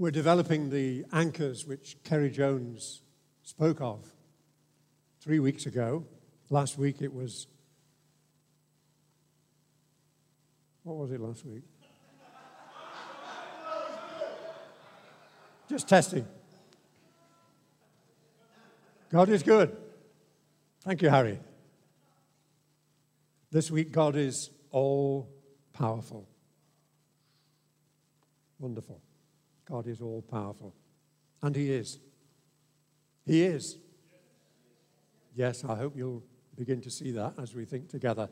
We're developing the anchors which Kerry Jones spoke of three weeks ago. Last week it was. What was it last week? Just testing. God is good. Thank you, Harry. This week, God is all powerful. Wonderful. God is all powerful. And He is. He is. Yes, I hope you'll begin to see that as we think together.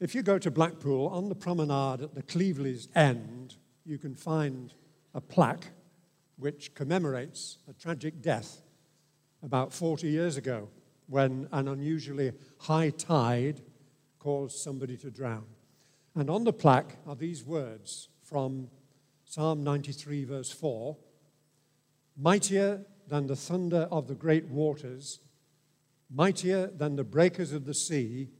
If you go to Blackpool, on the promenade at the Cleveleys end, you can find a plaque which commemorates a tragic death about 40 years ago when an unusually high tide caused somebody to drown. And on the plaque are these words from Psalm 93, verse 4 Mightier than the thunder of the great waters, mightier than the breakers of the sea,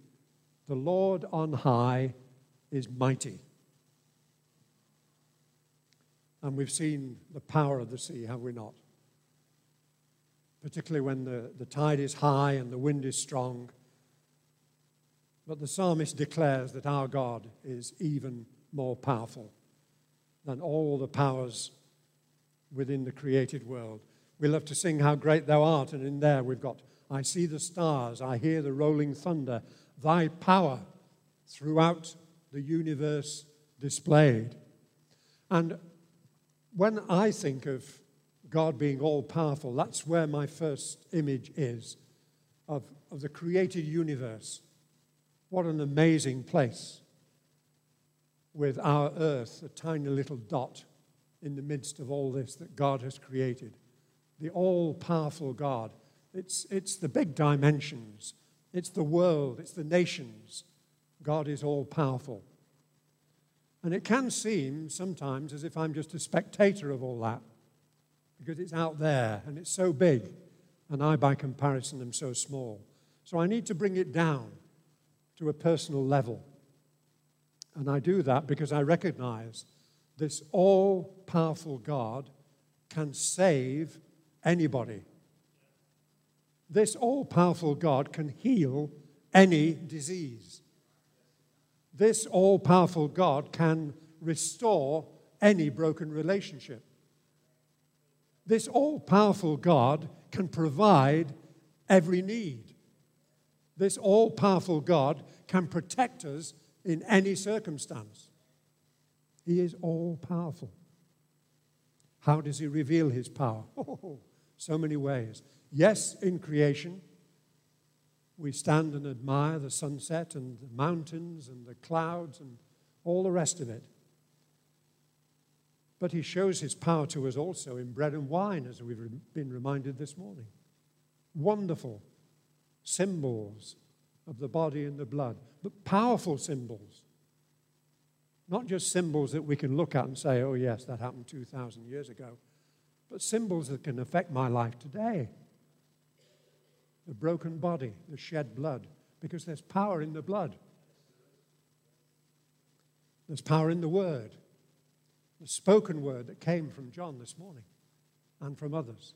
the Lord on high is mighty. And we've seen the power of the sea, have we not? Particularly when the, the tide is high and the wind is strong. But the psalmist declares that our God is even more powerful than all the powers within the created world. We love to sing How Great Thou Art, and in there we've got, I see the stars, I hear the rolling thunder, thy power throughout the universe displayed. And when I think of God being all powerful, that's where my first image is of, of the created universe. What an amazing place with our earth, a tiny little dot in the midst of all this that God has created. The all powerful God. It's, it's the big dimensions, it's the world, it's the nations. God is all powerful. And it can seem sometimes as if I'm just a spectator of all that because it's out there and it's so big, and I, by comparison, am so small. So I need to bring it down to a personal level. And I do that because I recognize this all powerful God can save anybody. This all powerful God can heal any disease. This all powerful God can restore any broken relationship. This all powerful God can provide every need. This all powerful God can protect us in any circumstance. He is all powerful. How does he reveal his power? Oh, so many ways. Yes, in creation, we stand and admire the sunset and the mountains and the clouds and all the rest of it. But he shows his power to us also in bread and wine, as we've been reminded this morning. Wonderful symbols of the body and the blood, but powerful symbols. Not just symbols that we can look at and say, oh, yes, that happened 2,000 years ago, but symbols that can affect my life today. The broken body, the shed blood, because there's power in the blood. There's power in the word, the spoken word that came from John this morning and from others.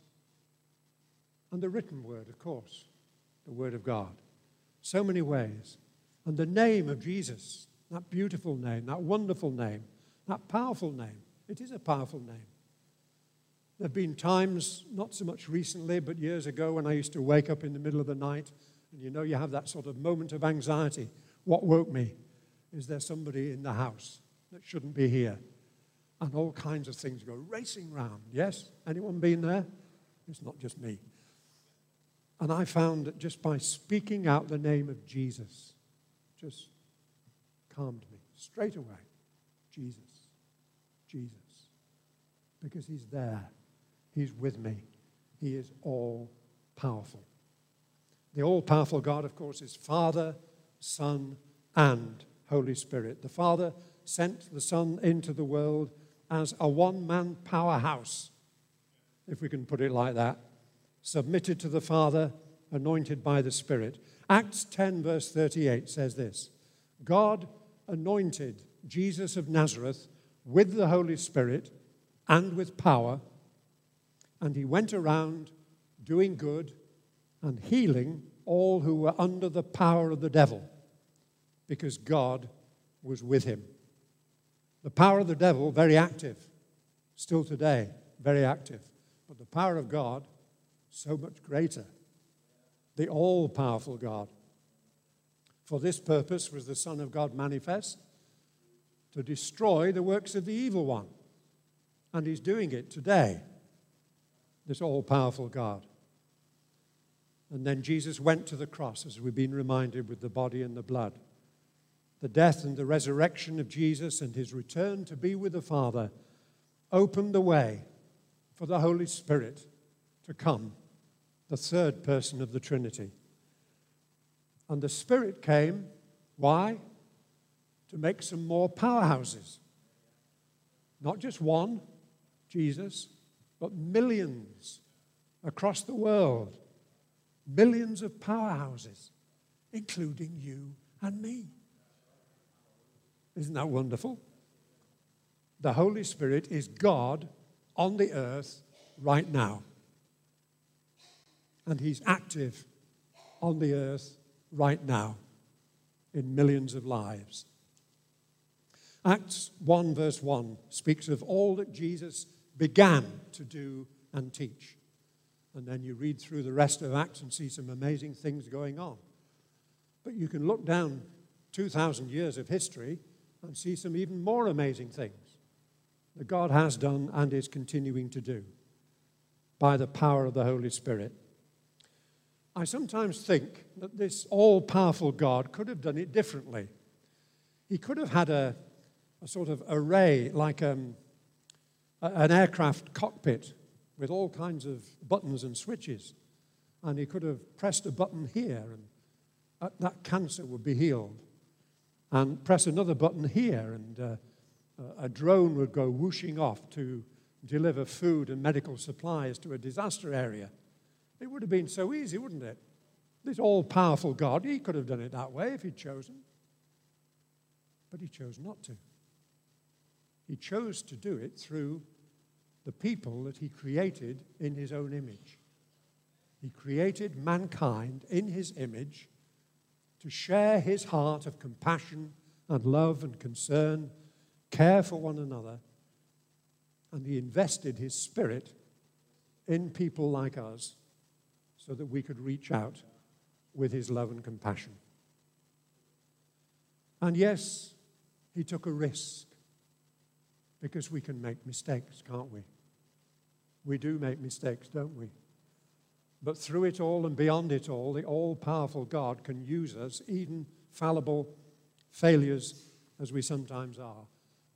And the written word, of course, the word of God so many ways. And the name of Jesus, that beautiful name, that wonderful name, that powerful name, it is a powerful name. There have been times, not so much recently, but years ago, when I used to wake up in the middle of the night, and you know, you have that sort of moment of anxiety. What woke me? Is there somebody in the house that shouldn't be here? And all kinds of things go racing round. Yes? Anyone been there? It's not just me. And I found that just by speaking out the name of Jesus, just calmed me straight away. Jesus, Jesus. Because he's there, he's with me, he is all powerful. The all powerful God, of course, is Father, Son, and Holy Spirit. The Father sent the Son into the world as a one man powerhouse, if we can put it like that submitted to the Father, anointed by the Spirit. Acts 10, verse 38 says this God anointed Jesus of Nazareth with the Holy Spirit and with power, and he went around doing good and healing all who were under the power of the devil, because God was with him. The power of the devil, very active, still today, very active. But the power of God, so much greater. The all powerful God. For this purpose was the Son of God manifest to destroy the works of the evil one. And he's doing it today, this all powerful God. And then Jesus went to the cross, as we've been reminded, with the body and the blood. The death and the resurrection of Jesus and his return to be with the Father opened the way for the Holy Spirit to come, the third person of the Trinity. And the Spirit came, why? To make some more powerhouses. Not just one, Jesus, but millions across the world. Millions of powerhouses, including you and me. Isn't that wonderful? The Holy Spirit is God on the earth right now. And He's active on the earth right now in millions of lives. Acts 1, verse 1 speaks of all that Jesus began to do and teach. And then you read through the rest of Acts and see some amazing things going on. But you can look down 2,000 years of history and see some even more amazing things that God has done and is continuing to do by the power of the Holy Spirit. I sometimes think that this all powerful God could have done it differently. He could have had a, a sort of array, like um, a, an aircraft cockpit with all kinds of buttons and switches. And he could have pressed a button here, and that cancer would be healed. And press another button here, and uh, a drone would go whooshing off to deliver food and medical supplies to a disaster area. It would have been so easy, wouldn't it? This all powerful God, he could have done it that way if he'd chosen. But he chose not to. He chose to do it through the people that he created in his own image. He created mankind in his image to share his heart of compassion and love and concern, care for one another, and he invested his spirit in people like us so that we could reach out with his love and compassion. And yes, he took a risk because we can make mistakes, can't we? We do make mistakes, don't we? But through it all and beyond it all, the all powerful God can use us, even fallible failures as we sometimes are.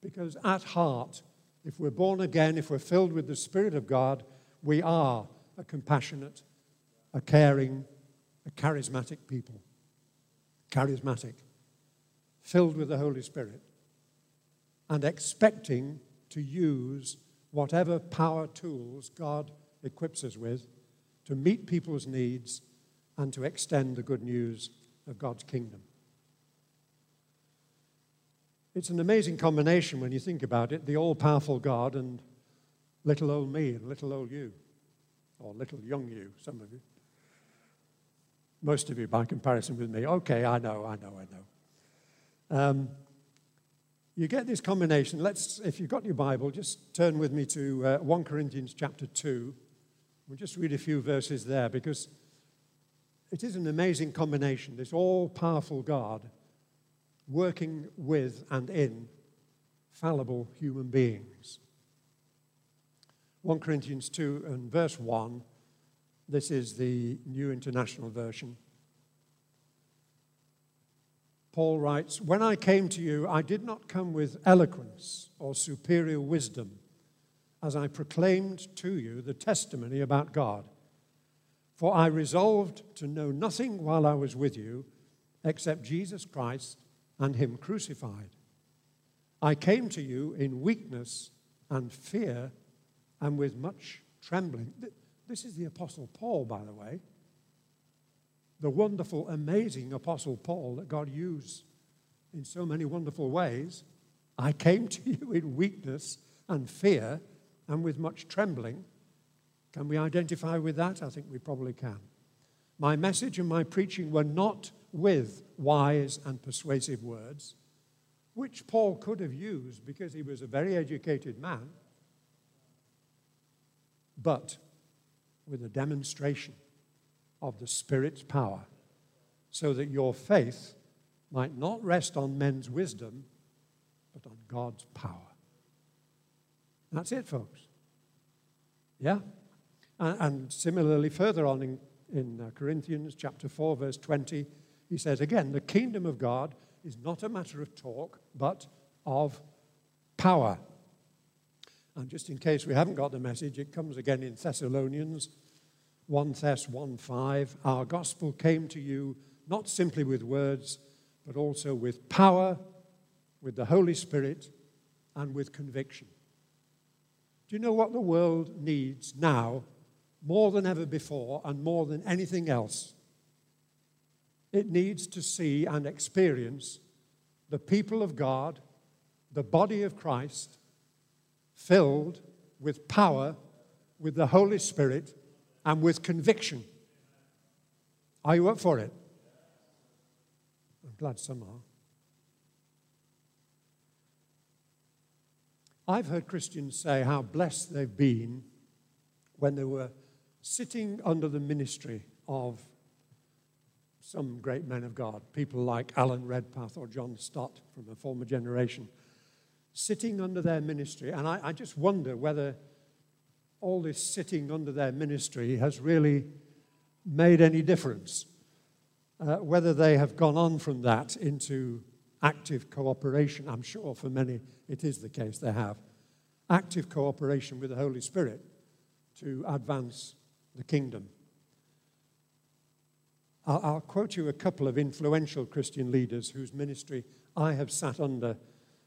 Because at heart, if we're born again, if we're filled with the Spirit of God, we are a compassionate, a caring, a charismatic people. Charismatic, filled with the Holy Spirit, and expecting to use whatever power tools God equips us with to meet people's needs and to extend the good news of God's kingdom. It's an amazing combination when you think about it the all powerful God and little old me and little old you, or little young you, some of you. Most of you, by comparison with me. Okay, I know, I know, I know. Um, you get this combination. Let's, if you've got your Bible, just turn with me to uh, 1 Corinthians chapter 2. We'll just read a few verses there because it is an amazing combination. This all powerful God working with and in fallible human beings. 1 Corinthians 2 and verse 1, this is the New International Version. Paul writes, When I came to you, I did not come with eloquence or superior wisdom, as I proclaimed to you the testimony about God. For I resolved to know nothing while I was with you except Jesus Christ and him crucified. I came to you in weakness and fear and with much trembling. This is the Apostle Paul, by the way. The wonderful, amazing Apostle Paul that God used in so many wonderful ways. I came to you in weakness and fear and with much trembling. Can we identify with that? I think we probably can. My message and my preaching were not with wise and persuasive words, which Paul could have used because he was a very educated man, but with a demonstration of the Spirit's power, so that your faith might not rest on men's wisdom, but on God's power. That's it, folks. Yeah? And, and similarly, further on in, in uh, Corinthians chapter 4, verse 20, he says again, the kingdom of God is not a matter of talk, but of power. And just in case we haven't got the message, it comes again in Thessalonians 1 Thess 1 5. Our gospel came to you not simply with words, but also with power, with the Holy Spirit, and with conviction. Do you know what the world needs now more than ever before and more than anything else? It needs to see and experience the people of God, the body of Christ, filled with power, with the Holy Spirit, and with conviction. Are you up for it? I'm glad some are. I've heard Christians say how blessed they've been when they were sitting under the ministry of some great men of God, people like Alan Redpath or John Stott from a former generation, sitting under their ministry. And I, I just wonder whether all this sitting under their ministry has really made any difference. Uh, whether they have gone on from that into active cooperation, I'm sure for many it is the case they have. Active cooperation with the Holy Spirit to advance the kingdom. I'll, I'll, quote you a couple of influential Christian leaders whose ministry I have sat under.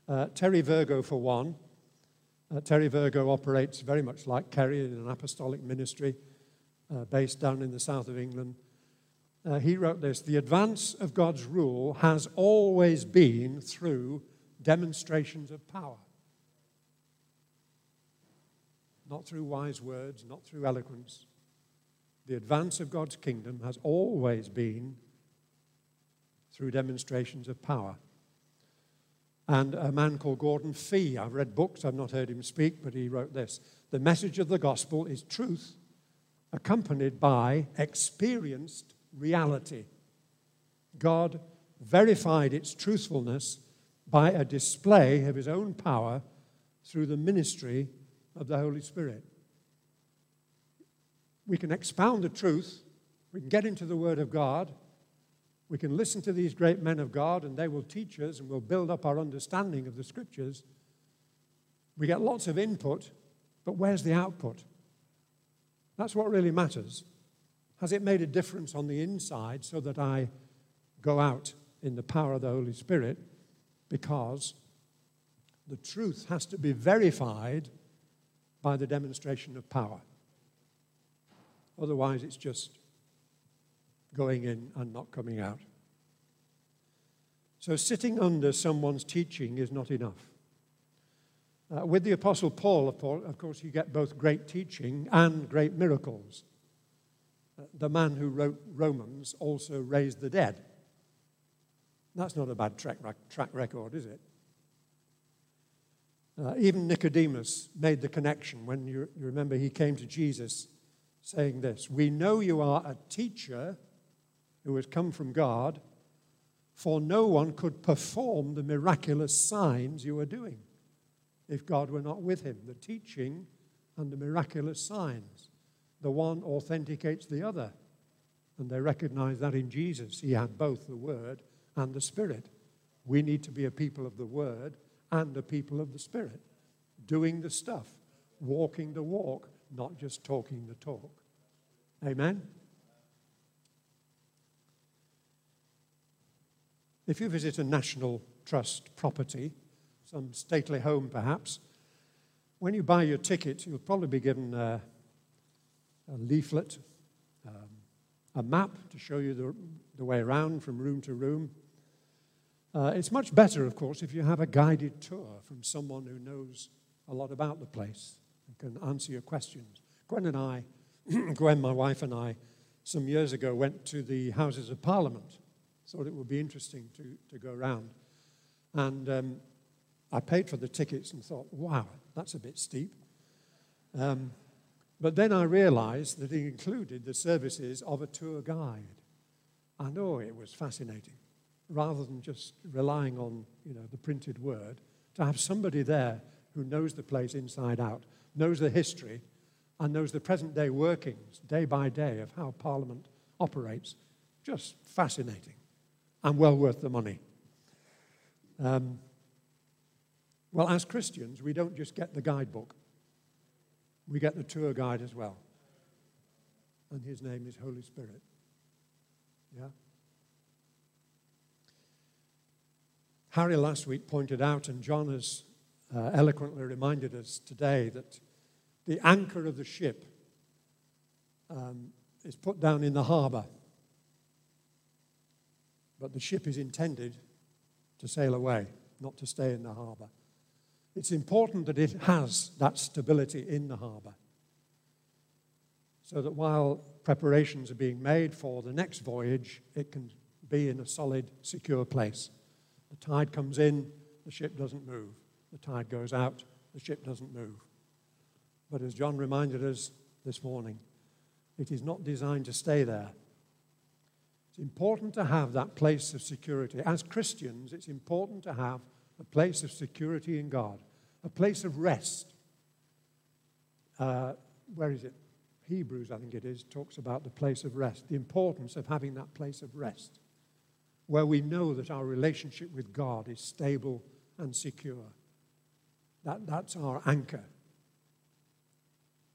Uh, Terry Virgo, for one. Uh, Terry Virgo operates very much like Kerry in an apostolic ministry uh, based down in the south of England. Uh, he wrote this The advance of God's rule has always been through demonstrations of power. Not through wise words, not through eloquence, the advance of God's kingdom has always been through demonstrations of power. And a man called Gordon Fee, I've read books, I've not heard him speak, but he wrote this. The message of the gospel is truth accompanied by experienced reality. God verified its truthfulness by a display of his own power through the ministry of the Holy Spirit. We can expound the truth, we can get into the Word of God, we can listen to these great men of God, and they will teach us and will build up our understanding of the Scriptures. We get lots of input, but where's the output? That's what really matters. Has it made a difference on the inside so that I go out in the power of the Holy Spirit? Because the truth has to be verified by the demonstration of power. Otherwise, it's just going in and not coming out. So, sitting under someone's teaching is not enough. Uh, with the Apostle Paul, of course, you get both great teaching and great miracles. Uh, the man who wrote Romans also raised the dead. That's not a bad track, track record, is it? Uh, even Nicodemus made the connection when you, you remember he came to Jesus saying this We know you are a teacher who has come from God, for no one could perform the miraculous signs you are doing if God were not with him. The teaching and the miraculous signs. The one authenticates the other. And they recognize that in Jesus. He had both the Word and the Spirit. We need to be a people of the Word and a people of the Spirit, doing the stuff, walking the walk, not just talking the talk. Amen? If you visit a National Trust property, some stately home perhaps, when you buy your ticket, you'll probably be given a, a leaflet, um, a map to show you the, the, way around from room to room. Uh, it's much better, of course, if you have a guided tour from someone who knows a lot about the place and can answer your questions. Gwen and I, Gwen, my wife, and I, some years ago went to the Houses of Parliament. Thought it would be interesting to, to go around. And um, I paid for the tickets and thought, wow, that's a bit steep. Um, but then I realized that it included the services of a tour guide. And oh, it was fascinating. Rather than just relying on you know, the printed word, to have somebody there who knows the place inside out, knows the history, and knows the present day workings, day by day, of how Parliament operates. Just fascinating and well worth the money. Um, well, as Christians, we don't just get the guidebook, we get the tour guide as well. And his name is Holy Spirit. Yeah? Harry last week pointed out, and John has uh, eloquently reminded us today, that the anchor of the ship um, is put down in the harbor. But the ship is intended to sail away, not to stay in the harbor. It's important that it has that stability in the harbor. So that while preparations are being made for the next voyage, it can be in a solid, secure place. The tide comes in, the ship doesn't move. The tide goes out, the ship doesn't move. But as John reminded us this morning, it is not designed to stay there. It's important to have that place of security. As Christians, it's important to have a place of security in God, a place of rest. Uh, where is it? Hebrews, I think it is, talks about the place of rest, the importance of having that place of rest, where we know that our relationship with God is stable and secure. That, that's our anchor.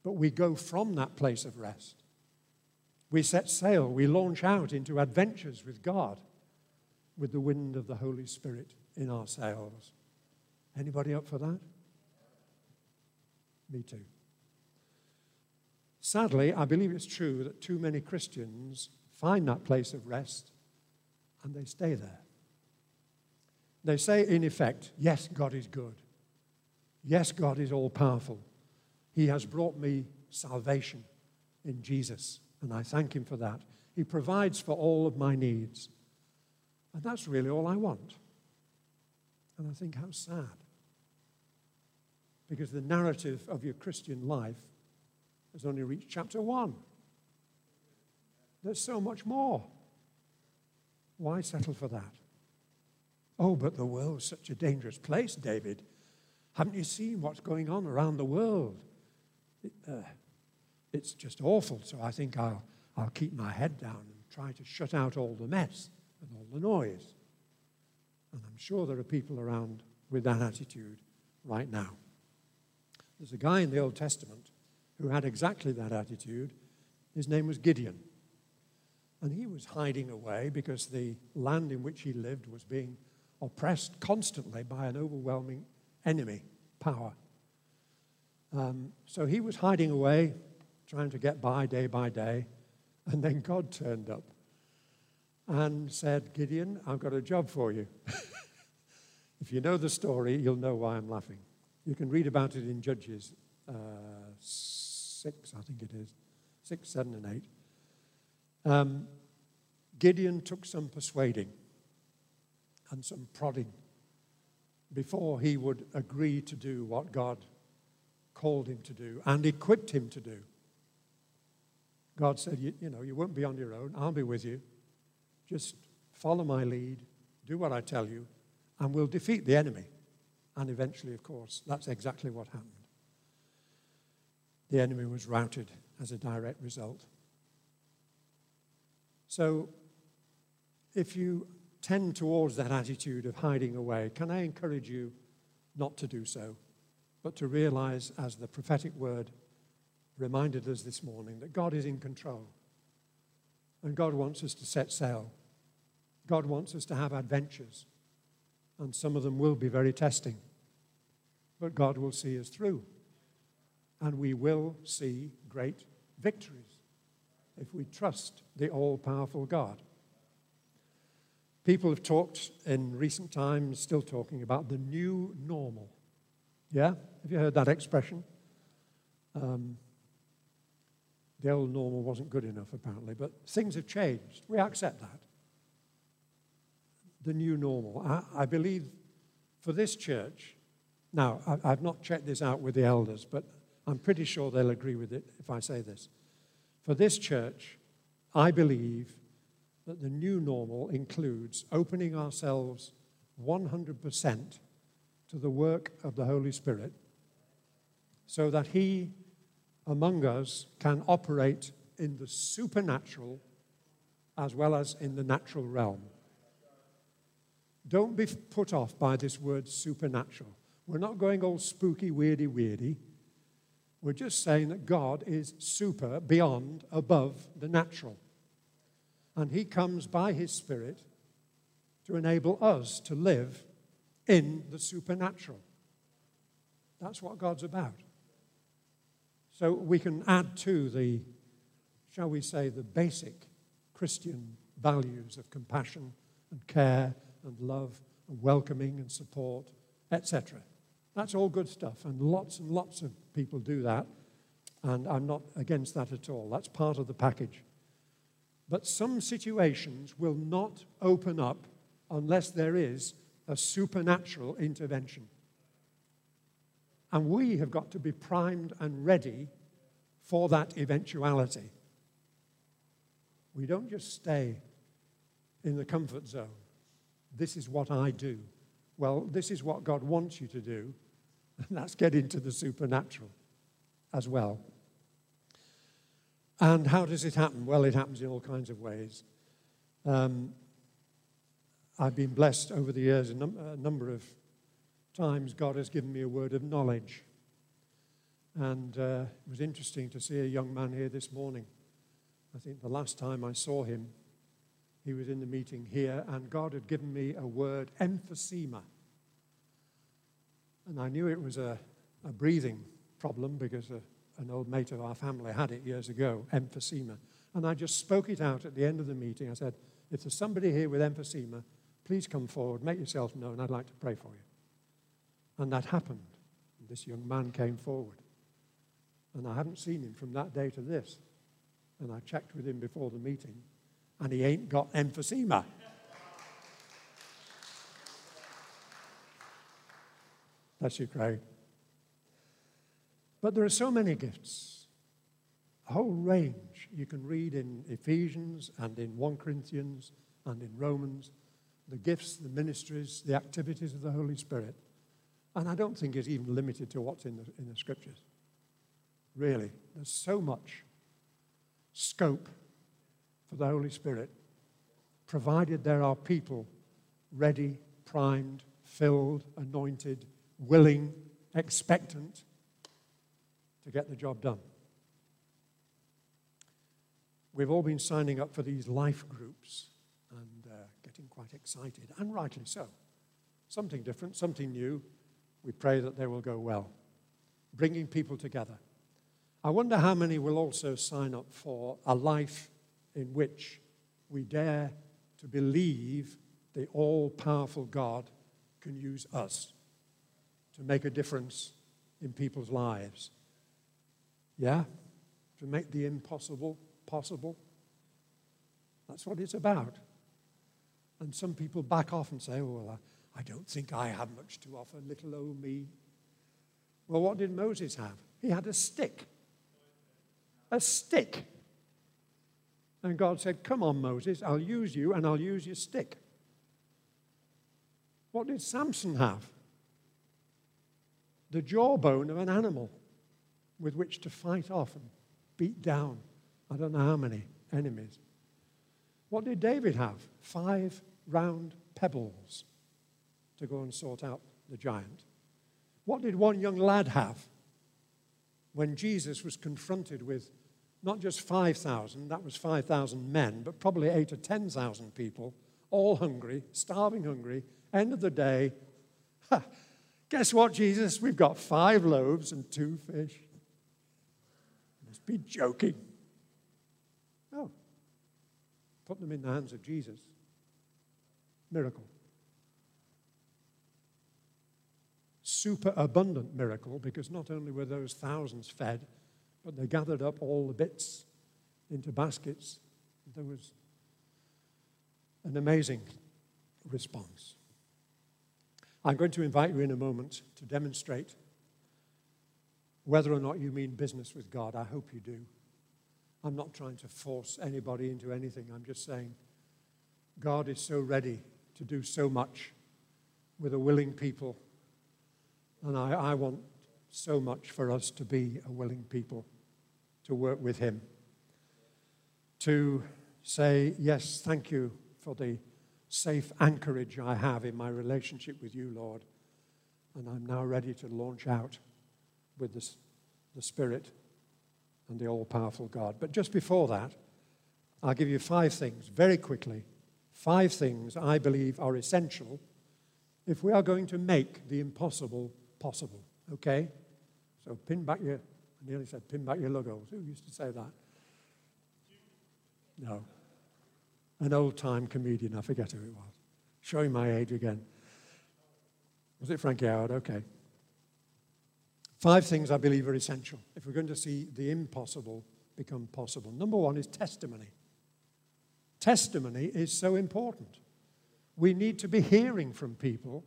But we go from that place of rest. We set sail, we launch out into adventures with God, with the wind of the Holy Spirit in our sails. Anybody up for that? Me too. Sadly, I believe it's true that too many Christians find that place of rest and they stay there. They say, in effect, yes, God is good. Yes, God is all powerful. He has brought me salvation in Jesus, and I thank Him for that. He provides for all of my needs. And that's really all I want. And I think, how sad. Because the narrative of your Christian life has only reached chapter one. There's so much more. Why settle for that? Oh, but the world's such a dangerous place, David. Haven't you seen what's going on around the world? It, uh, it's just awful. So I think I'll, I'll keep my head down and try to shut out all the mess and all the noise. And I'm sure there are people around with that attitude right now. There's a guy in the Old Testament who had exactly that attitude. His name was Gideon. And he was hiding away because the land in which he lived was being oppressed constantly by an overwhelming enemy power. Um, so he was hiding away, trying to get by day by day. And then God turned up and said, Gideon, I've got a job for you. if you know the story, you'll know why I'm laughing. You can read about it in Judges uh, 6, I think it is, 6, 7, and 8. Um, Gideon took some persuading and some prodding before he would agree to do what God called him to do and equipped him to do. God said, you, you, know, you won't be on your own. I'll be with you. Just follow my lead, do what I tell you, and we'll defeat the enemy. And eventually, of course, that's exactly what happened. The enemy was routed as a direct result. So, if you tend towards that attitude of hiding away, can I encourage you not to do so, but to realize, as the prophetic word reminded us this morning, that God is in control. And God wants us to set sail. God wants us to have adventures. And some of them will be very testing. But God will see us through. And we will see great victories if we trust the all powerful God. People have talked in recent times, still talking about the new normal. Yeah? Have you heard that expression? Um, the old normal wasn't good enough, apparently, but things have changed. We accept that. The new normal. I, I believe for this church, now, I, I've not checked this out with the elders, but I'm pretty sure they'll agree with it if I say this. For this church, I believe that the new normal includes opening ourselves 100% to the work of the Holy Spirit so that He among us can operate in the supernatural as well as in the natural realm. Don't be put off by this word supernatural. We're not going all spooky, weirdy, weirdy. We're just saying that God is super, beyond, above the natural. And He comes by His Spirit to enable us to live in the supernatural. That's what God's about. So we can add to the, shall we say, the basic Christian values of compassion and care and love and welcoming and support, etc. That's all good stuff, and lots and lots of people do that, and I'm not against that at all. That's part of the package. But some situations will not open up unless there is a supernatural intervention. And we have got to be primed and ready for that eventuality. We don't just stay in the comfort zone. This is what I do. Well, this is what God wants you to do, and that's get into the supernatural as well. And how does it happen? Well, it happens in all kinds of ways. Um, I've been blessed over the years a, num- a number of times. God has given me a word of knowledge. And uh, it was interesting to see a young man here this morning. I think the last time I saw him, he was in the meeting here, and God had given me a word, emphysema. And I knew it was a, a breathing problem because a, an old mate of our family had it years ago, emphysema. And I just spoke it out at the end of the meeting. I said, If there's somebody here with emphysema, please come forward, make yourself known. I'd like to pray for you. And that happened. This young man came forward. And I haven't seen him from that day to this. And I checked with him before the meeting, and he ain't got emphysema. That's you, Craig. But there are so many gifts, a whole range. You can read in Ephesians and in 1 Corinthians and in Romans the gifts, the ministries, the activities of the Holy Spirit. And I don't think it's even limited to what's in the, in the scriptures. Really, there's so much scope for the Holy Spirit, provided there are people ready, primed, filled, anointed, willing, expectant to get the job done. We've all been signing up for these life groups and uh, getting quite excited, and rightly so. Something different, something new. We pray that they will go well. Bringing people together. I wonder how many will also sign up for a life in which we dare to believe the all powerful God can use us to make a difference in people's lives. Yeah? To make the impossible possible. That's what it's about. And some people back off and say, oh, well, I, I don't think I have much to offer, little old me. Well, what did Moses have? He had a stick. A stick. And God said, Come on, Moses, I'll use you and I'll use your stick. What did Samson have? The jawbone of an animal with which to fight off and beat down I don't know how many enemies. What did David have? Five round pebbles to go and sort out the giant. What did one young lad have when Jesus was confronted with not just 5,000, that was 5,000 men, but probably eight or 10,000 people, all hungry, starving hungry, end of the day. Ha, guess what, Jesus? We've got five loaves and two fish. Must be joking. Oh, put them in the hands of Jesus. Miracle. Super abundant miracle because not only were those thousands fed, but they gathered up all the bits into baskets. There was an amazing response. I'm going to invite you in a moment to demonstrate whether or not you mean business with God. I hope you do. I'm not trying to force anybody into anything. I'm just saying God is so ready to do so much with a willing people. And I, I want so much for us to be a willing people to work with Him. To say, yes, thank you for the safe anchorage I have in my relationship with you, Lord. And I'm now ready to launch out with this, the Spirit and the all powerful God. But just before that, I'll give you five things very quickly. Five things I believe are essential if we are going to make the impossible possible. Okay? So pin back your, I nearly said pin back your logos. Who used to say that? No. An old time comedian, I forget who it was. Showing my age again. Was it Frankie Howerd? Okay. Five things I believe are essential if we're going to see the impossible become possible. Number one is testimony. Testimony is so important. We need to be hearing from people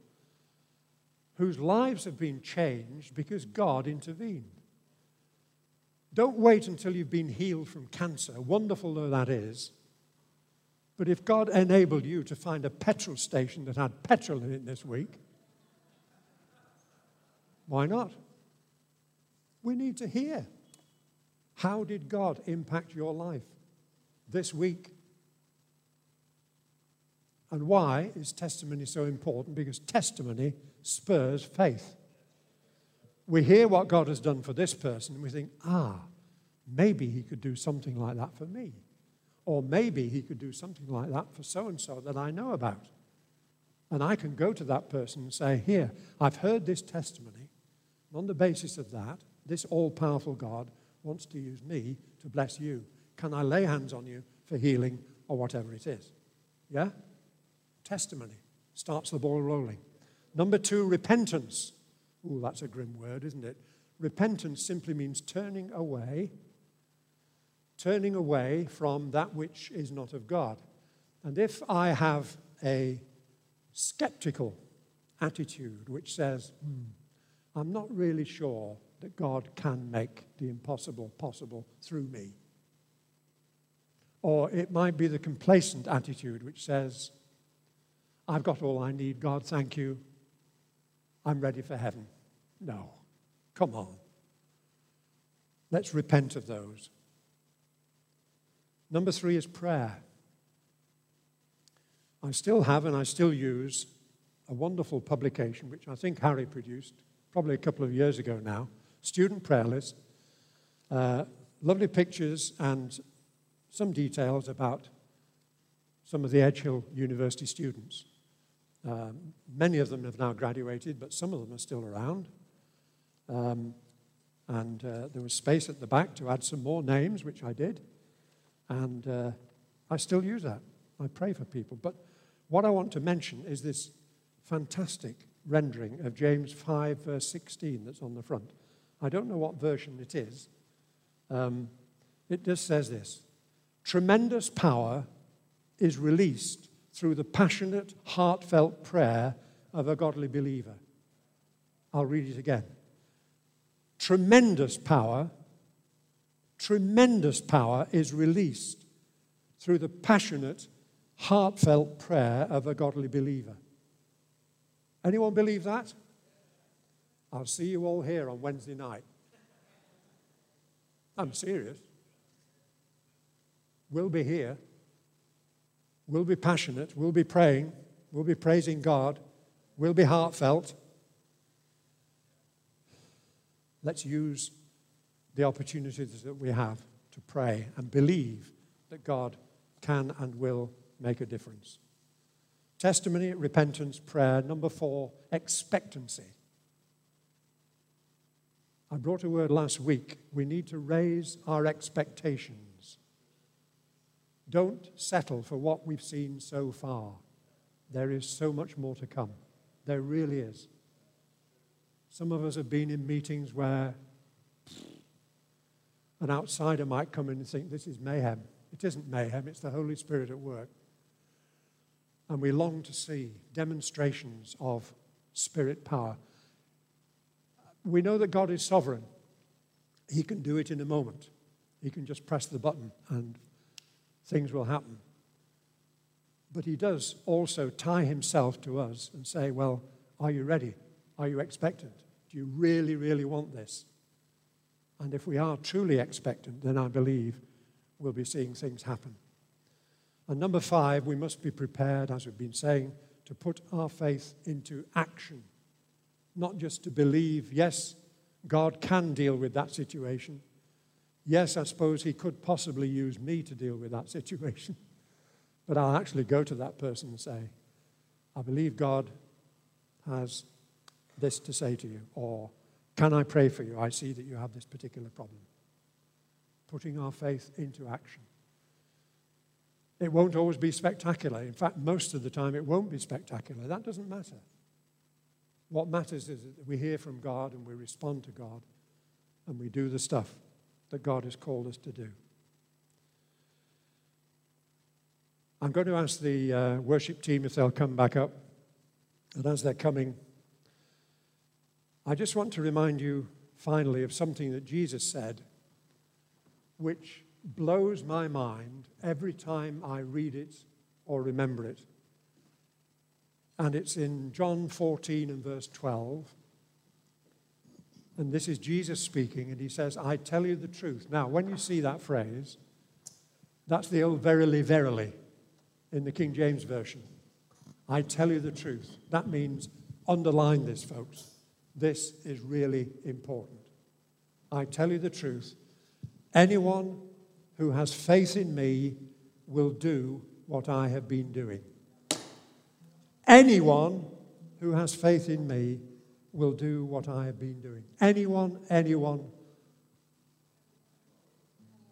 whose lives have been changed because God intervened. Don't wait until you've been healed from cancer, wonderful though that is. But if God enabled you to find a petrol station that had petrol in it this week, why not? We need to hear. How did God impact your life this week? And why is testimony so important? Because testimony spurs faith. We hear what God has done for this person and we think, ah, maybe he could do something like that for me. Or maybe he could do something like that for so and so that I know about. And I can go to that person and say, Here, I've heard this testimony. And on the basis of that, this all powerful God wants to use me to bless you. Can I lay hands on you for healing or whatever it is? Yeah? Testimony starts the ball rolling. Number two, repentance. Ooh, that's a grim word, isn't it? Repentance simply means turning away, turning away from that which is not of God. And if I have a skeptical attitude which says, hmm, I'm not really sure that God can make the impossible possible through me. Or it might be the complacent attitude which says, I've got all I need, God, thank you. I'm ready for heaven. No, come on. Let's repent of those. Number three is prayer. I still have and I still use a wonderful publication which I think Harry produced probably a couple of years ago now student prayer list, uh, lovely pictures and some details about some of the Edgehill University students. Um, many of them have now graduated, but some of them are still around. Um, and uh, there was space at the back to add some more names, which I did. And uh, I still use that. I pray for people. But what I want to mention is this fantastic rendering of James 5, verse 16, that's on the front. I don't know what version it is. Um, it just says this Tremendous power is released through the passionate, heartfelt prayer of a godly believer. I'll read it again. Tremendous power, tremendous power is released through the passionate, heartfelt prayer of a godly believer. Anyone believe that? I'll see you all here on Wednesday night. I'm serious. We'll be here. We'll be passionate. We'll be praying. We'll be praising God. We'll be heartfelt. Let's use the opportunities that we have to pray and believe that God can and will make a difference. Testimony, repentance, prayer. Number four, expectancy. I brought a word last week. We need to raise our expectations. Don't settle for what we've seen so far. There is so much more to come. There really is. Some of us have been in meetings where An outsider might come in and think this is mayhem. It isn't mayhem, it's the Holy Spirit at work. And we long to see demonstrations of spirit power. We know that God is sovereign. He can do it in a moment. He can just press the button and things will happen. But he does also tie himself to us and say, Well, are you ready? Are you expectant? Do you really, really want this? And if we are truly expectant, then I believe we'll be seeing things happen. And number five, we must be prepared, as we've been saying, to put our faith into action. Not just to believe, yes, God can deal with that situation. Yes, I suppose He could possibly use me to deal with that situation. But I'll actually go to that person and say, I believe God has this to say to you, or can I pray for you? I see that you have this particular problem. Putting our faith into action. It won't always be spectacular. In fact, most of the time it won't be spectacular. That doesn't matter. What matters is that we hear from God and we respond to God and we do the stuff that God has called us to do. I'm going to ask the uh, worship team if they'll come back up. And as they're coming, I just want to remind you finally of something that Jesus said, which blows my mind every time I read it or remember it. And it's in John 14 and verse 12. And this is Jesus speaking, and he says, I tell you the truth. Now, when you see that phrase, that's the old verily, verily in the King James Version. I tell you the truth. That means underline this, folks. This is really important. I tell you the truth. Anyone who has faith in me will do what I have been doing. Anyone who has faith in me will do what I have been doing. Anyone, anyone,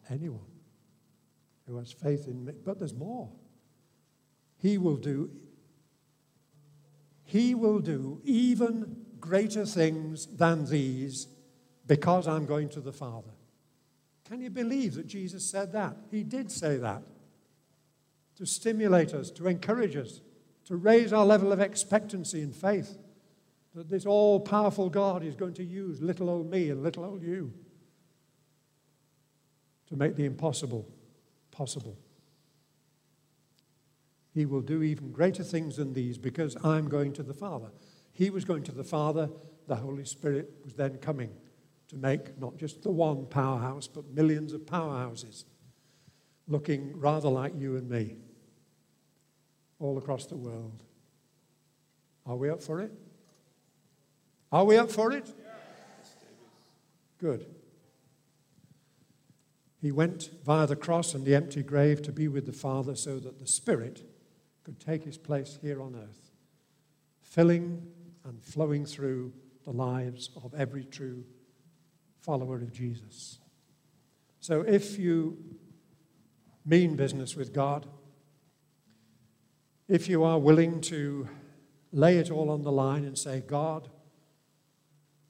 anyone who has faith in me. But there's more. He will do he will do even greater things than these because I'm going to the Father. Can you believe that Jesus said that? He did say that to stimulate us, to encourage us, to raise our level of expectancy and faith that this all powerful God is going to use little old me and little old you to make the impossible possible. He will do even greater things than these because I'm going to the Father. He was going to the Father, the Holy Spirit was then coming to make not just the one powerhouse, but millions of powerhouses looking rather like you and me all across the world. Are we up for it? Are we up for it? Good. He went via the cross and the empty grave to be with the Father so that the Spirit could take his place here on earth, filling and flowing through the lives of every true follower of Jesus. So if you mean business with God, if you are willing to lay it all on the line and say, God,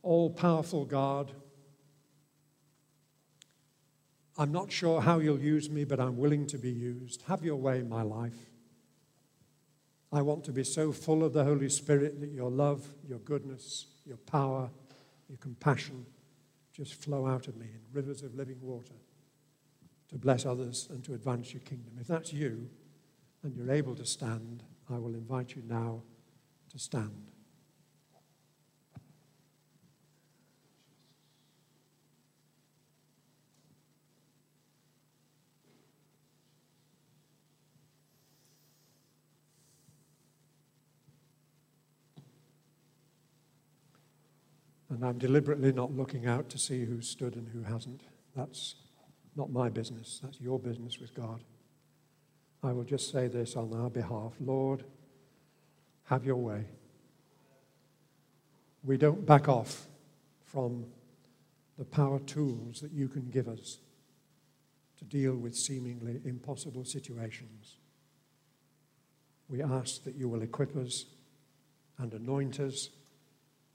all powerful God, I'm not sure how you'll use me, but I'm willing to be used. Have your way in my life. I want to be so full of the Holy Spirit that your love, your goodness, your power, your compassion just flow out of me in rivers of living water to bless others and to advance your kingdom. If that's you and you're able to stand, I will invite you now to stand. And I'm deliberately not looking out to see who stood and who hasn't. That's not my business. That's your business with God. I will just say this on our behalf Lord, have your way. We don't back off from the power tools that you can give us to deal with seemingly impossible situations. We ask that you will equip us and anoint us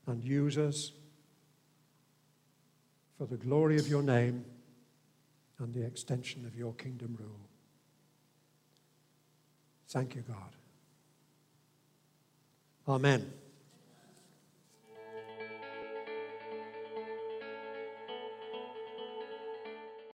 and use us for the glory of your name and the extension of your kingdom rule. Thank you, God. Amen.